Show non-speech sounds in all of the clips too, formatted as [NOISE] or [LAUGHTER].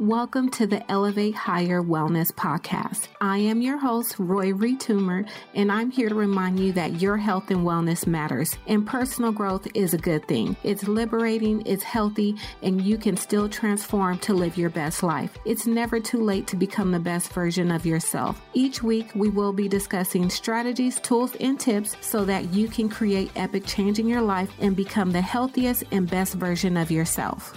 Welcome to the Elevate Higher Wellness Podcast. I am your host, Roy Retumer, and I'm here to remind you that your health and wellness matters, and personal growth is a good thing. It's liberating, it's healthy, and you can still transform to live your best life. It's never too late to become the best version of yourself. Each week, we will be discussing strategies, tools, and tips so that you can create epic change in your life and become the healthiest and best version of yourself.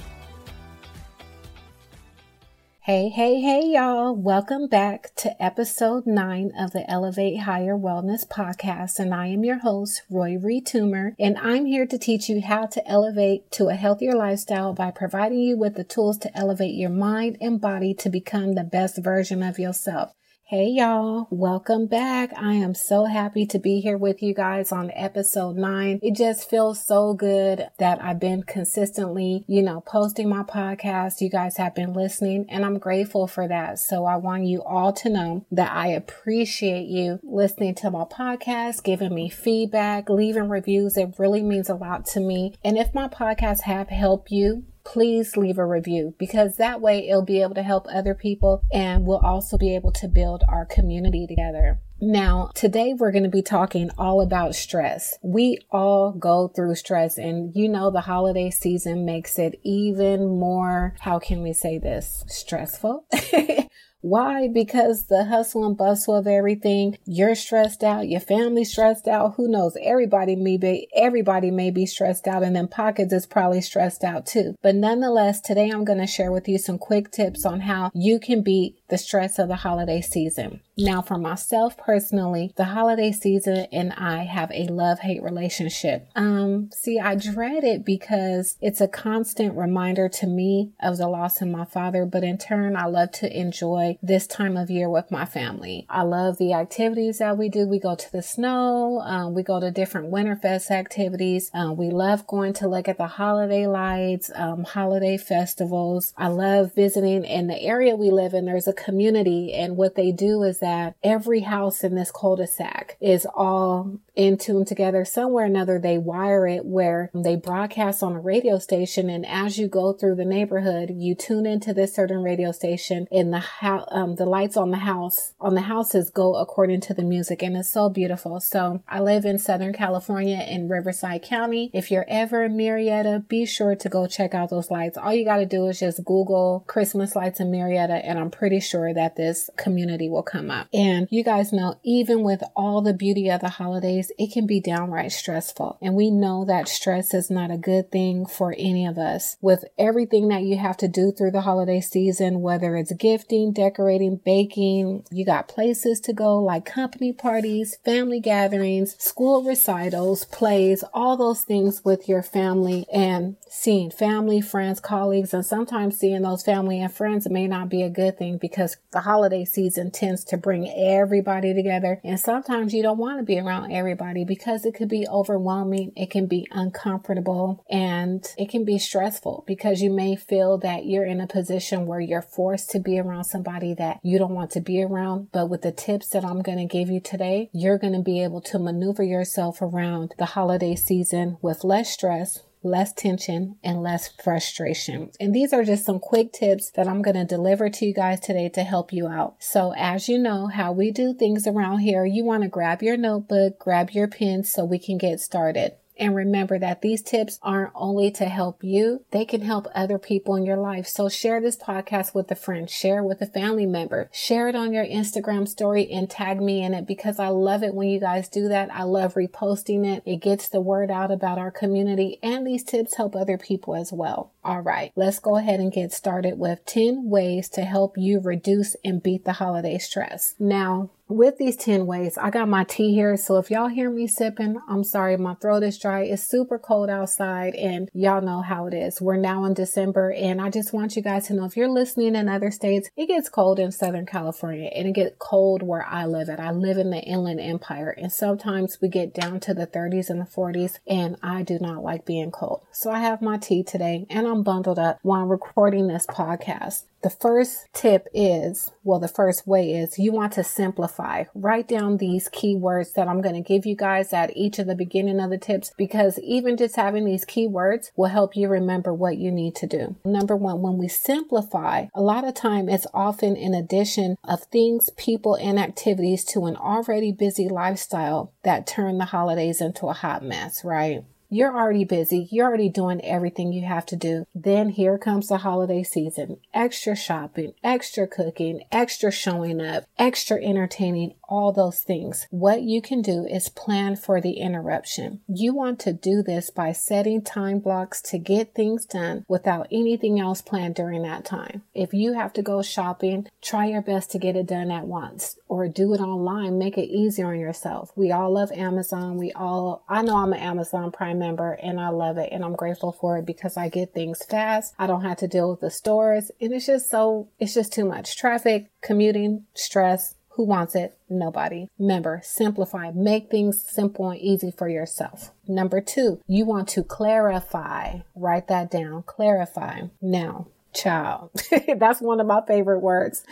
Hey, hey, hey, y'all. Welcome back to episode nine of the Elevate Higher Wellness podcast. And I am your host, Roy Retumer, and I'm here to teach you how to elevate to a healthier lifestyle by providing you with the tools to elevate your mind and body to become the best version of yourself. Hey y'all, welcome back. I am so happy to be here with you guys on episode nine. It just feels so good that I've been consistently, you know, posting my podcast. You guys have been listening and I'm grateful for that. So I want you all to know that I appreciate you listening to my podcast, giving me feedback, leaving reviews. It really means a lot to me. And if my podcast have helped you, please leave a review because that way it'll be able to help other people and we'll also be able to build our community together. Now, today we're going to be talking all about stress. We all go through stress and you know the holiday season makes it even more, how can we say this, stressful? [LAUGHS] Why? Because the hustle and bustle of everything, you're stressed out, your family's stressed out. Who knows? Everybody may be, everybody may be stressed out and then pockets is probably stressed out too. But nonetheless, today I'm going to share with you some quick tips on how you can beat the stress of the holiday season. Now, for myself personally, the holiday season and I have a love hate relationship. Um, see, I dread it because it's a constant reminder to me of the loss of my father, but in turn, I love to enjoy this time of year with my family. I love the activities that we do. We go to the snow, um, we go to different Winterfest activities. Um, we love going to look at the holiday lights, um, holiday festivals. I love visiting in the area we live in. There's a community, and what they do is that every house in this cul-de-sac is all in tune together somewhere or another they wire it where they broadcast on a radio station and as you go through the neighborhood you tune into this certain radio station in the house um, the lights on the house on the houses go according to the music and it's so beautiful so i live in southern california in riverside county if you're ever in Murrieta be sure to go check out those lights all you got to do is just google christmas lights in Murrieta and i'm pretty sure that this community will come up and you guys know even with all the beauty of the holidays it can be downright stressful. And we know that stress is not a good thing for any of us. With everything that you have to do through the holiday season, whether it's gifting, decorating, baking, you got places to go like company parties, family gatherings, school recitals, plays, all those things with your family and seeing family, friends, colleagues, and sometimes seeing those family and friends may not be a good thing because the holiday season tends to bring everybody together. And sometimes you don't want to be around everybody everybody because it could be overwhelming, it can be uncomfortable, and it can be stressful because you may feel that you're in a position where you're forced to be around somebody that you don't want to be around. But with the tips that I'm going to give you today, you're going to be able to maneuver yourself around the holiday season with less stress, less tension, and less frustration. And these are just some quick tips that I'm going to deliver to you guys today to help you out. So, as you know how we do things around here, you want to grab your notebook, grab your pen so we can get started. And remember that these tips aren't only to help you, they can help other people in your life. So share this podcast with a friend, share with a family member, share it on your Instagram story and tag me in it because I love it when you guys do that. I love reposting it. It gets the word out about our community and these tips help other people as well. All right, let's go ahead and get started with 10 ways to help you reduce and beat the holiday stress. Now, with these 10 ways, I got my tea here. So if y'all hear me sipping, I'm sorry, my throat is dry. It's super cold outside and y'all know how it is. We're now in December and I just want you guys to know if you're listening in other states, it gets cold in Southern California and it gets cold where I live at. I live in the Inland Empire and sometimes we get down to the 30s and the 40s and I do not like being cold. So I have my tea today and I'm bundled up while recording this podcast. The first tip is, well, the first way is you want to simplify. Write down these keywords that I'm going to give you guys at each of the beginning of the tips because even just having these keywords will help you remember what you need to do. Number one, when we simplify, a lot of time it's often in addition of things, people, and activities to an already busy lifestyle that turn the holidays into a hot mess, right? You're already busy. You're already doing everything you have to do. Then here comes the holiday season. Extra shopping, extra cooking, extra showing up, extra entertaining, all those things. What you can do is plan for the interruption. You want to do this by setting time blocks to get things done without anything else planned during that time. If you have to go shopping, try your best to get it done at once or do it online. Make it easier on yourself. We all love Amazon. We all, I know I'm an Amazon Prime member and I love it and I'm grateful for it because I get things fast. I don't have to deal with the stores and it's just so, it's just too much traffic, commuting, stress. Who wants it? Nobody. Remember, simplify. Make things simple and easy for yourself. Number two, you want to clarify. Write that down. Clarify. Now, child. [LAUGHS] That's one of my favorite words.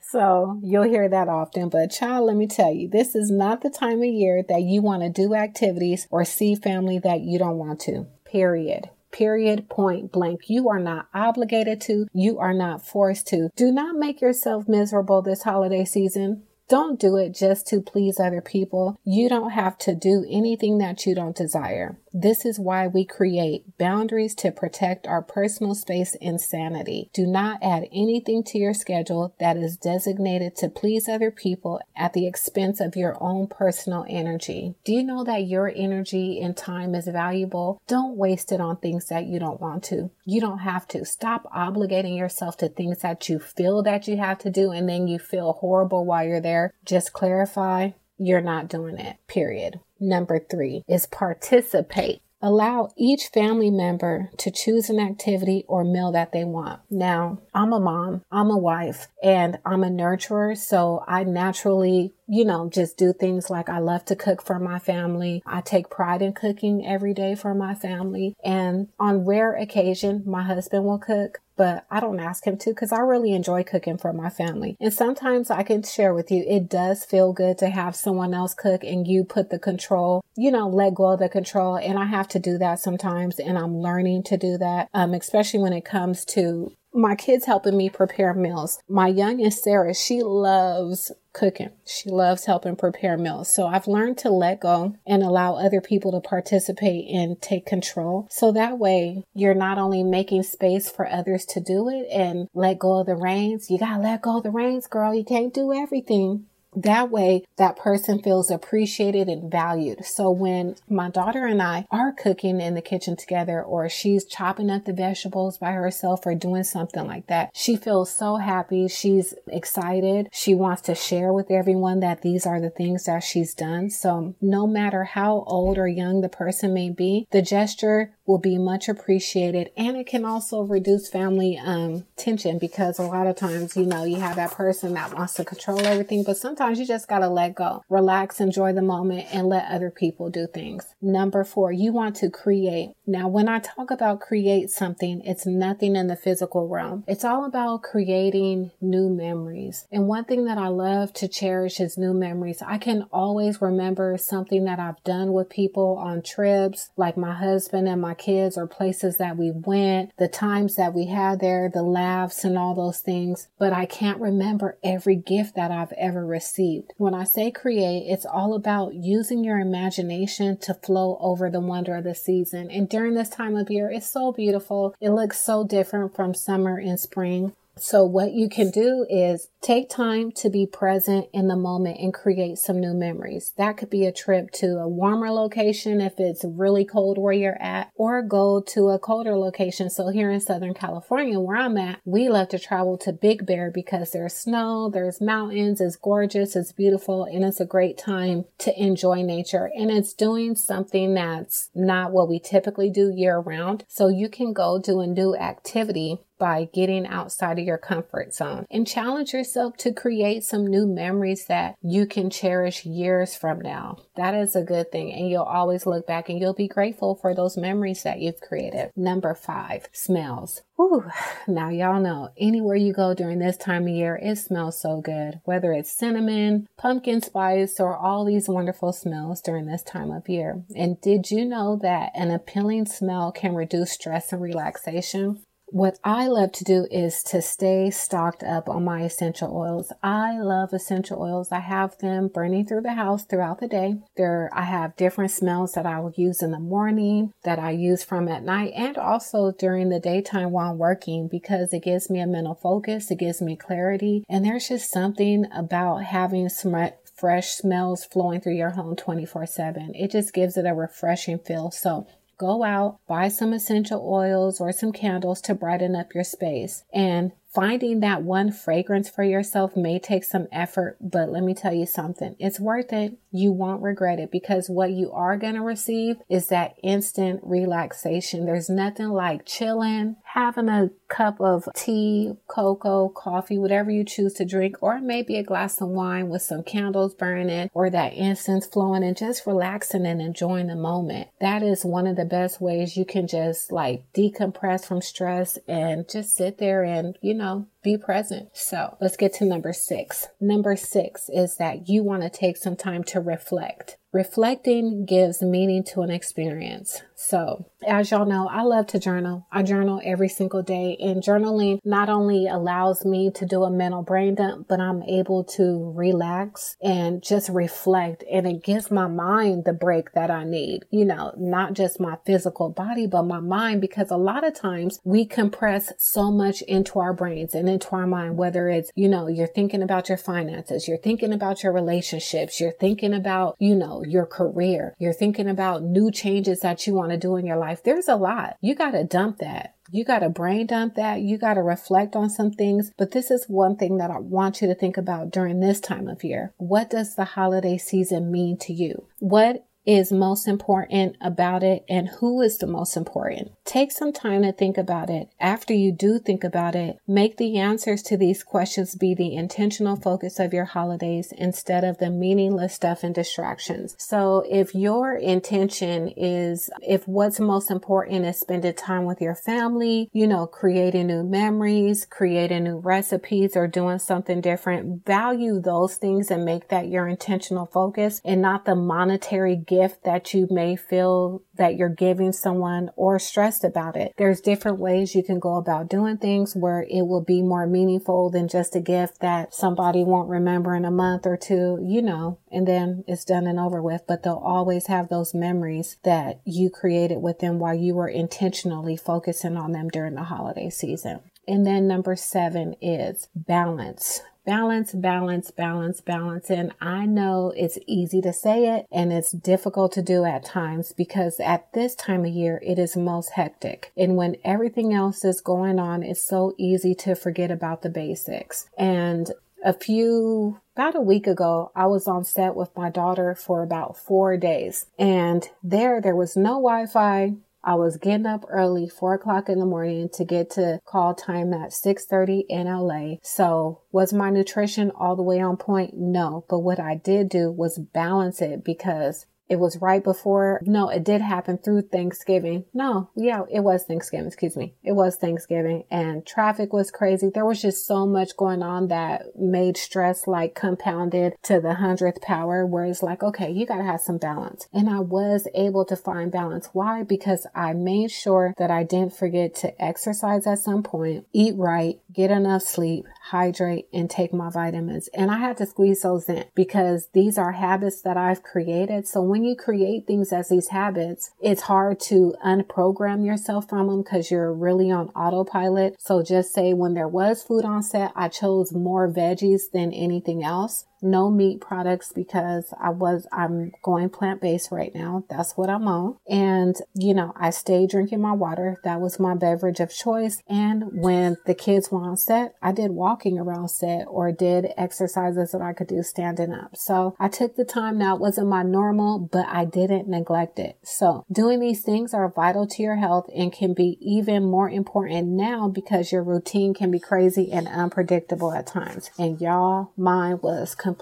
So you'll hear that often. But child, let me tell you, this is not the time of year that you want to do activities or see family that you don't want to. Period. Period. Point blank. You are not obligated to. You are not forced to. Do not make yourself miserable this holiday season. Don't do it just to please other people. You don't have to do anything that you don't desire. This is why we create boundaries to protect our personal space and sanity. Do not add anything to your schedule that is designated to please other people at the expense of your own personal energy. Do you know that your energy and time is valuable? Don't waste it on things that you don't want to. You don't have to. Stop obligating yourself to things that you feel that you have to do and then you feel horrible while you're there. Just clarify you're not doing it, period. Number three is participate. Allow each family member to choose an activity or meal that they want. Now, I'm a mom, I'm a wife, and I'm a nurturer, so I naturally you know, just do things like I love to cook for my family. I take pride in cooking every day for my family. And on rare occasion, my husband will cook but I don't ask him to because I really enjoy cooking for my family. And sometimes I can share with you, it does feel good to have someone else cook and you put the control, you know, let go of the control. And I have to do that sometimes. And I'm learning to do that, um, especially when it comes to my kids helping me prepare meals. My youngest Sarah, she loves cooking. She loves helping prepare meals. So I've learned to let go and allow other people to participate and take control. So that way you're not only making space for others to do it and let go of the reins. You gotta let go of the reins, girl. You can't do everything. That way, that person feels appreciated and valued. So when my daughter and I are cooking in the kitchen together, or she's chopping up the vegetables by herself or doing something like that, she feels so happy. She's excited. She wants to share with everyone that these are the things that she's done. So no matter how old or young the person may be, the gesture will be much appreciated and it can also reduce family um, tension because a lot of times you know you have that person that wants to control everything but sometimes you just got to let go relax enjoy the moment and let other people do things. Number four you want to create. Now when i talk about create something it's nothing in the physical realm. It's all about creating new memories. And one thing that i love to cherish is new memories. I can always remember something that i've done with people on trips like my husband and my kids or places that we went, the times that we had there, the laughs and all those things. But I can't remember every gift that I've ever received. When I say create, it's all about using your imagination to flow over the wonder of the season. And during this time of year, it's so beautiful. It looks so different from summer and spring. So what you can do is take time to be present in the moment and create some new memories. That could be a trip to a warmer location if it's really cold where you're at or go to a colder location. So here in Southern California where I'm at, we love to travel to Big Bear because there's snow, there's mountains, it's gorgeous, it's beautiful, and it's a great time to enjoy nature. And it's doing something that's not what we typically do year round. So you can go do a new activity by getting outside of your comfort zone and challenge yourself to create some new memories that you can cherish years from now. That is a good thing. And you'll always look back and you'll be grateful for those memories that you've created. Number five, smells. Whew. Now y'all know anywhere you go during this time of year, it smells so good. Whether it's cinnamon, pumpkin spice, or all these wonderful smells during this time of year. And did you know that an appealing smell can reduce stress and relaxation? What I love to do is to stay stocked up on my essential oils. I love essential oils. I have them burning through the house throughout the day. There, I have different smells that I will use in the morning, that I use from at night, and also during the daytime while I'm working because it gives me a mental focus. It gives me clarity. And there's just something about having some fresh smells flowing through your home 24 7. It just gives it a refreshing feel. So Go out, buy some essential oils or some candles to brighten up your space. And finding that one fragrance for yourself may take some effort, but let me tell you something. It's worth it. You won't regret it because what you are going to receive is that instant relaxation. There's nothing like chilling, having a cup of tea, cocoa, coffee, whatever you choose to drink, or maybe a glass of wine with some candles burning or that incense flowing and just relaxing and enjoying the moment. That is one of the best ways you can just like decompress from stress and just sit there and, you know, be present. So let's get to number six. Number six is that you want to take some time to reflect. Reflecting gives meaning to an experience. So, as y'all know, I love to journal. I journal every single day, and journaling not only allows me to do a mental brain dump, but I'm able to relax and just reflect, and it gives my mind the break that I need. You know, not just my physical body, but my mind, because a lot of times we compress so much into our brains and into our mind, whether it's, you know, you're thinking about your finances, you're thinking about your relationships, you're thinking about, you know, your career. You're thinking about new changes that you want to do in your life. There's a lot. You got to dump that. You got to brain dump that. You got to reflect on some things. But this is one thing that I want you to think about during this time of year. What does the holiday season mean to you? What is most important about it and who is the most important. Take some time to think about it. After you do think about it, make the answers to these questions be the intentional focus of your holidays instead of the meaningless stuff and distractions. So if your intention is, if what's most important is spending time with your family, you know, creating new memories, creating new recipes or doing something different, value those things and make that your intentional focus and not the monetary gift gift that you may feel that you're giving someone or stressed about it. There's different ways you can go about doing things where it will be more meaningful than just a gift that somebody won't remember in a month or two, you know, and then it's done and over with. But they'll always have those memories that you created with them while you were intentionally focusing on them during the holiday season. And then number seven is balance balance, balance, balance, balance. And I know it's easy to say it and it's difficult to do at times because at this time of year, it is most hectic. And when everything else is going on, it's so easy to forget about the basics. And a few about a week ago, I was on set with my daughter for about four days. And there, there was no Wi Fi, I was getting up early, four o'clock in the morning to get to call time at 6.30 in LA. So was my nutrition all the way on point? No. But what I did do was balance it because it was right before, no, it did happen through Thanksgiving. No, yeah, it was Thanksgiving, excuse me. It was Thanksgiving and traffic was crazy. There was just so much going on that made stress like compounded to the hundredth power where it's like, okay, you gotta have some balance. And I was able to find balance. Why? Because I made sure that I didn't forget to exercise at some point, eat right, get enough sleep, hydrate, and take my vitamins. And I had to squeeze those in because these are habits that I've created. So when you create things as these habits, it's hard to unprogram yourself from them because you're really on autopilot. So just say when there was food on set, I chose more veggies than anything else no meat products because I was, I'm going plant based right now. That's what I'm on. And, you know, I stayed drinking my water. That was my beverage of choice. And when the kids were on set, I did walking around set or did exercises that I could do standing up. So I took the time now. It wasn't my normal, but I didn't neglect it. So doing these things are vital to your health and can be even more important now because your routine can be crazy and unpredictable at times. And y'all, mine was completely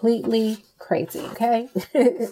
crazy. Okay. [LAUGHS]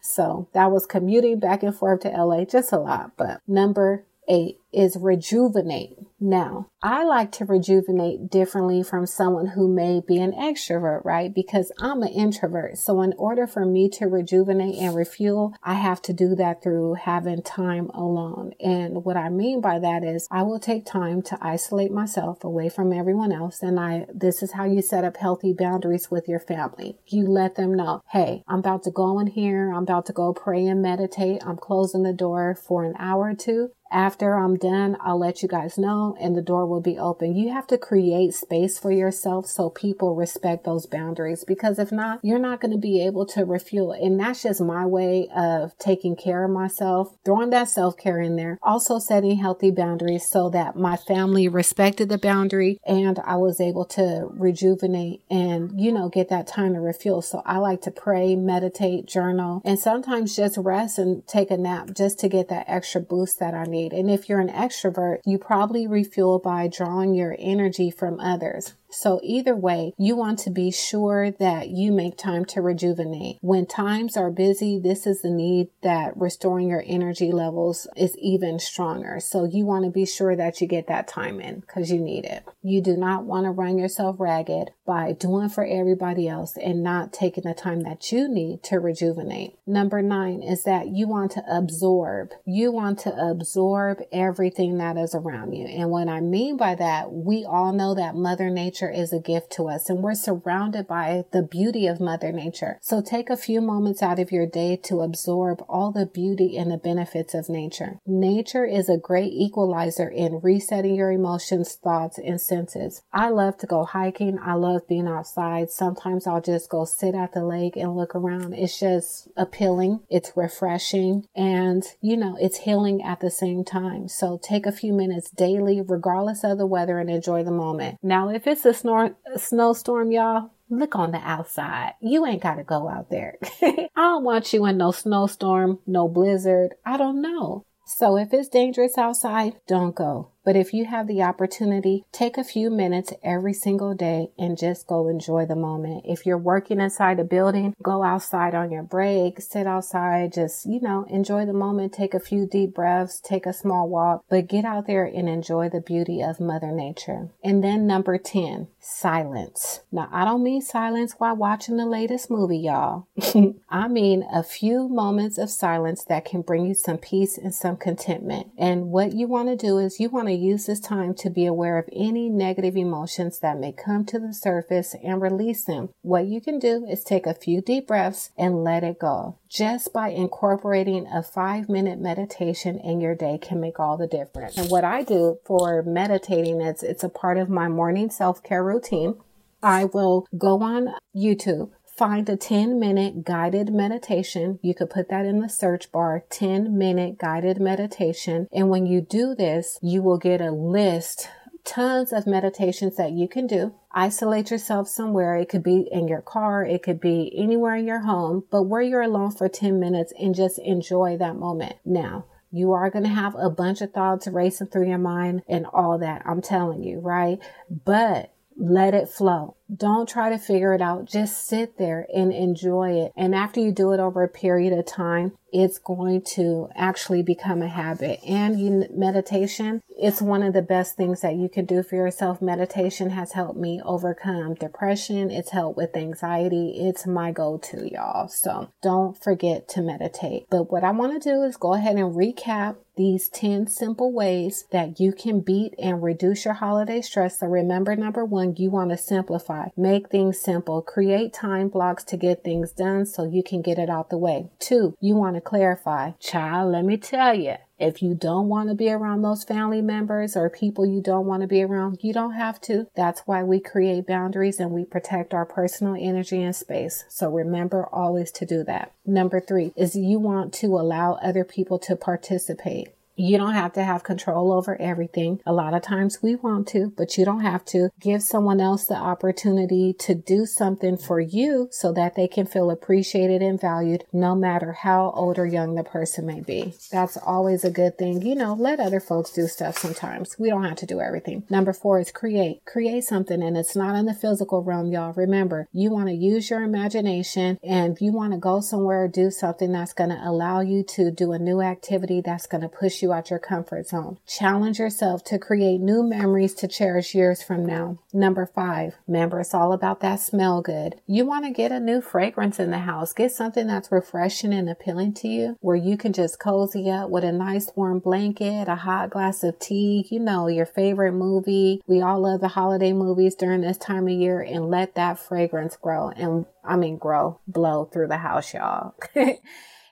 so that was commuting back and forth to LA, just a lot. But number eight is rejuvenate. Now, I like to rejuvenate differently from someone who may be an extrovert, right? Because I'm an introvert. So in order for me to rejuvenate and refuel, I have to do that through having time alone. And what I mean by that is I will take time to isolate myself away from everyone else. And I, this is how you set up healthy boundaries with your family. You let them know, Hey, I'm about to go in here. I'm about to go pray and meditate. I'm closing the door for an hour or two. After I'm done, I'll let you guys know and the door will be open. You have to create space for yourself so people respect those boundaries because if not, you're not going to be able to refuel. And that's just my way of taking care of myself, throwing that self care in there, also setting healthy boundaries so that my family respected the boundary and I was able to rejuvenate and, you know, get that time to refuel. So I like to pray, meditate, journal, and sometimes just rest and take a nap just to get that extra boost that I need And if you're an extrovert, you probably refuel by drawing your energy from others. So either way, you want to be sure that you make time to rejuvenate. When times are busy, this is the need that restoring your energy levels is even stronger. So you want to be sure that you get that time in because you need it. You do not want to run yourself ragged by doing for everybody else and not taking the time that you need to rejuvenate. Number nine is that you want to absorb. You want to absorb everything that is around you. And what I mean by that, we all know that Mother Nature nature is a gift to us and we're surrounded by the beauty of Mother Nature. So take a few moments out of your day to absorb all the beauty and the benefits of nature. Nature is a great equalizer in resetting your emotions, thoughts, and senses. I love to go hiking. I love being outside. Sometimes I'll just go sit at the lake and look around. It's just appealing. It's refreshing and, you know, it's healing at the same time. So take a few minutes daily, regardless of the weather and enjoy the moment. Now, if it's a snor- snowstorm, y'all, look on the outside. You ain't got to go out there. [LAUGHS] I don't want you in no snowstorm, no blizzard. I don't know. So if it's dangerous outside, don't go. But if you have the opportunity, take a few minutes every single day and just go enjoy the moment. If you're working inside a building, go outside on your break, sit outside, just, you know, enjoy the moment, take a few deep breaths, take a small walk, but get out there and enjoy the beauty of Mother Nature. And then number 10, silence. Now, I don't mean silence while watching the latest movie, y'all. [LAUGHS] I mean a few moments of silence that can bring you some peace and some contentment. And what you want to do is you want to use this time to be aware of any negative emotions that may come to the surface and release them. What you can do is take a few deep breaths and let it go. Just by incorporating a five minute meditation in your day can make all the difference. And what I do for meditating is it's a part of my morning self care routine. I will go on YouTube find a 10 minute guided meditation. You could put that in the search bar 10 minute guided meditation. And when you do this, you will get a list tons of meditations that you can do. Isolate yourself somewhere. It could be in your car. It could be anywhere in your home, but where you're alone for 10 minutes and just enjoy that moment. Now, you are going to have a bunch of thoughts racing through your mind and all that. I'm telling you, right? But let it flow. Don't try to figure it out. Just sit there and enjoy it. And after you do it over a period of time, it's going to actually become a habit. And you, meditation, it's one of the best things that you can do for yourself. Meditation has helped me overcome depression. It's helped with anxiety. It's my go-to, y'all. So don't forget to meditate. But what I want to do is go ahead and recap these 10 simple ways that you can beat and reduce your holiday stress. So remember, number one, you want to simplify simplify. Make things simple. Create time blocks to get things done so you can get it out the way. Two, you want to clarify. Child, let me tell you, if you don't want to be around those family members or people you don't want to be around, you don't have to. That's why we create boundaries and we protect our personal energy and space. So remember always to do that. Number three is you want to allow other people to participate. You don't have to have control over everything. A lot of times we want to, but you don't have to. Give someone else the opportunity to do something for you so that they can feel appreciated and valued no matter how old or young the person may be. That's always a good thing. You know, let other folks do stuff sometimes. We don't have to do everything. Number four is create. Create something and it's not in the physical realm, y'all. Remember, you want to use your imagination and you want to go somewhere or do something that's going to allow you to do a new activity that's going to push you you out your comfort zone. Challenge yourself to create new memories to cherish years from now. Number five, remember it's all about that smell good. You want to get a new fragrance in the house. Get something that's refreshing and appealing to you where you can just cozy up with a nice warm blanket, a hot glass of tea, you know, your favorite movie. We all love the holiday movies during this time of year and let that fragrance grow and I mean grow, blow through the house, y'all. [LAUGHS]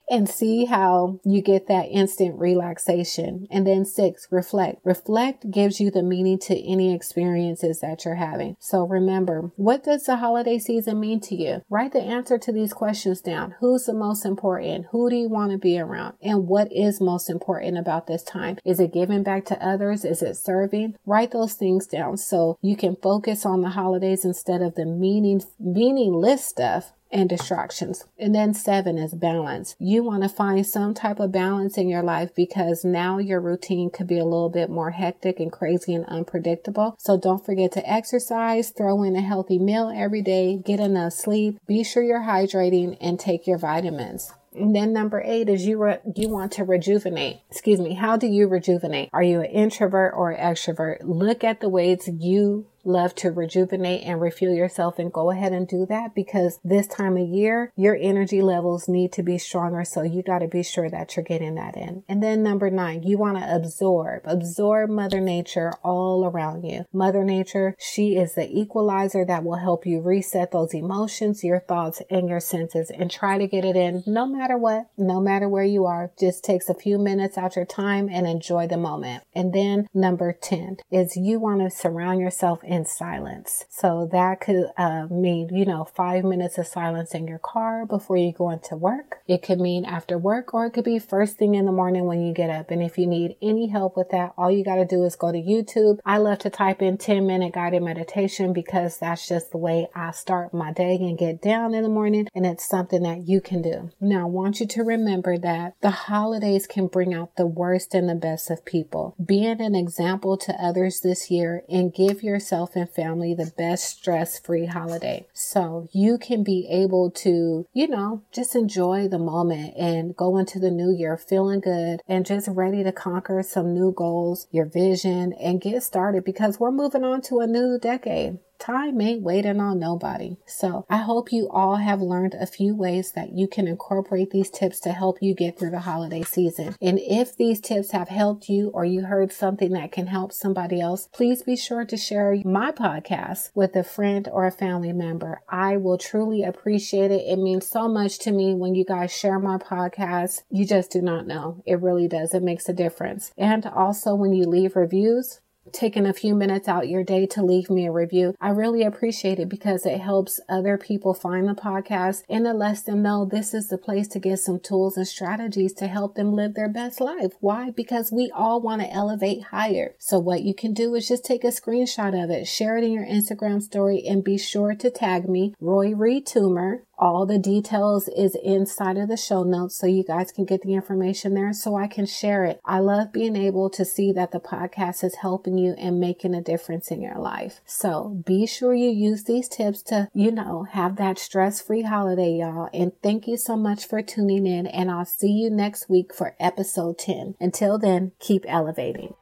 and see how you get that instant relaxation. And then six, reflect. Reflect gives you the meaning to any experiences that you're having. So remember, what does the holiday season mean to you? Write the answer to these questions down. Who's the most important? Who do you want to be around? And what is most important about this time? Is it giving back to others? Is it serving? Write those things down so you can focus on the holidays instead of the meaning, meaningless stuff and distractions. And then seven is balance. You want to find some type of balance in your life because now your routine could be a little bit more hectic and crazy and unpredictable. So don't forget to exercise, throw in a healthy meal every day, get enough sleep, be sure you're hydrating and take your vitamins. And then number eight is you re- you want to rejuvenate. Excuse me. How do you rejuvenate? Are you an introvert or an extrovert? Look at the ways you love to rejuvenate and refuel yourself and go ahead and do that because this time of year, your energy levels need to be stronger. So you got to be sure that you're getting that in. And then number nine, you want to absorb, absorb Mother Nature all around you. Mother Nature, she is the equalizer that will help you reset those emotions, your thoughts, and your senses and try to get it in no matter what, no matter where you are. Just takes a few minutes out your time and enjoy the moment. And then number 10 is you want to surround yourself in silence. So that could uh, mean, you know, five minutes of silence in your car before you go into work. It could mean after work or it could be first thing in the morning when you get up. And if you need any help with that, all you got to do is go to YouTube. I love to type in 10 minute guided meditation because that's just the way I start my day and get down in the morning. And it's something that you can do. Now, I want you to remember that the holidays can bring out the worst and the best of people. Being an example to others this year and give yourself yourself and family the best stress free holiday. So you can be able to, you know, just enjoy the moment and go into the new year feeling good and just ready to conquer some new goals, your vision, and get started because we're moving on to a new decade. Time ain't waiting on nobody. So I hope you all have learned a few ways that you can incorporate these tips to help you get through the holiday season. And if these tips have helped you or you heard something that can help somebody else, please be sure to share my podcast with a friend or a family member. I will truly appreciate it. It means so much to me when you guys share my podcast. You just do not know. It really does. It makes a difference. And also when you leave reviews, taking a few minutes out your day to leave me a review. I really appreciate it because it helps other people find the podcast and it lets them know this is the place to get some tools and strategies to help them live their best life. Why? Because we all want to elevate higher. So what you can do is just take a screenshot of it, share it in your Instagram story and be sure to tag me, Roy Reed Toomer, all the details is inside of the show notes so you guys can get the information there so I can share it. I love being able to see that the podcast is helping you and making a difference in your life. So be sure you use these tips to, you know, have that stress free holiday, y'all. And thank you so much for tuning in. And I'll see you next week for episode 10. Until then, keep elevating.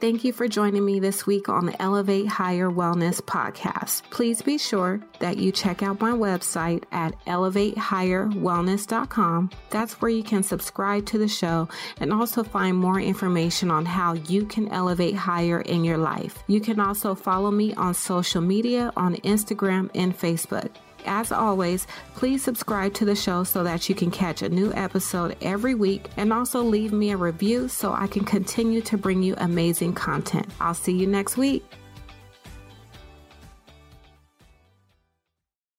Thank you for joining me this week on the Elevate Higher Wellness podcast. Please be sure that you check out my website at elevatehigherwellness.com. That's where you can subscribe to the show and also find more information on how you can elevate higher in your life. You can also follow me on social media on Instagram and Facebook. As always, please subscribe to the show so that you can catch a new episode every week and also leave me a review so I can continue to bring you amazing content. I'll see you next week.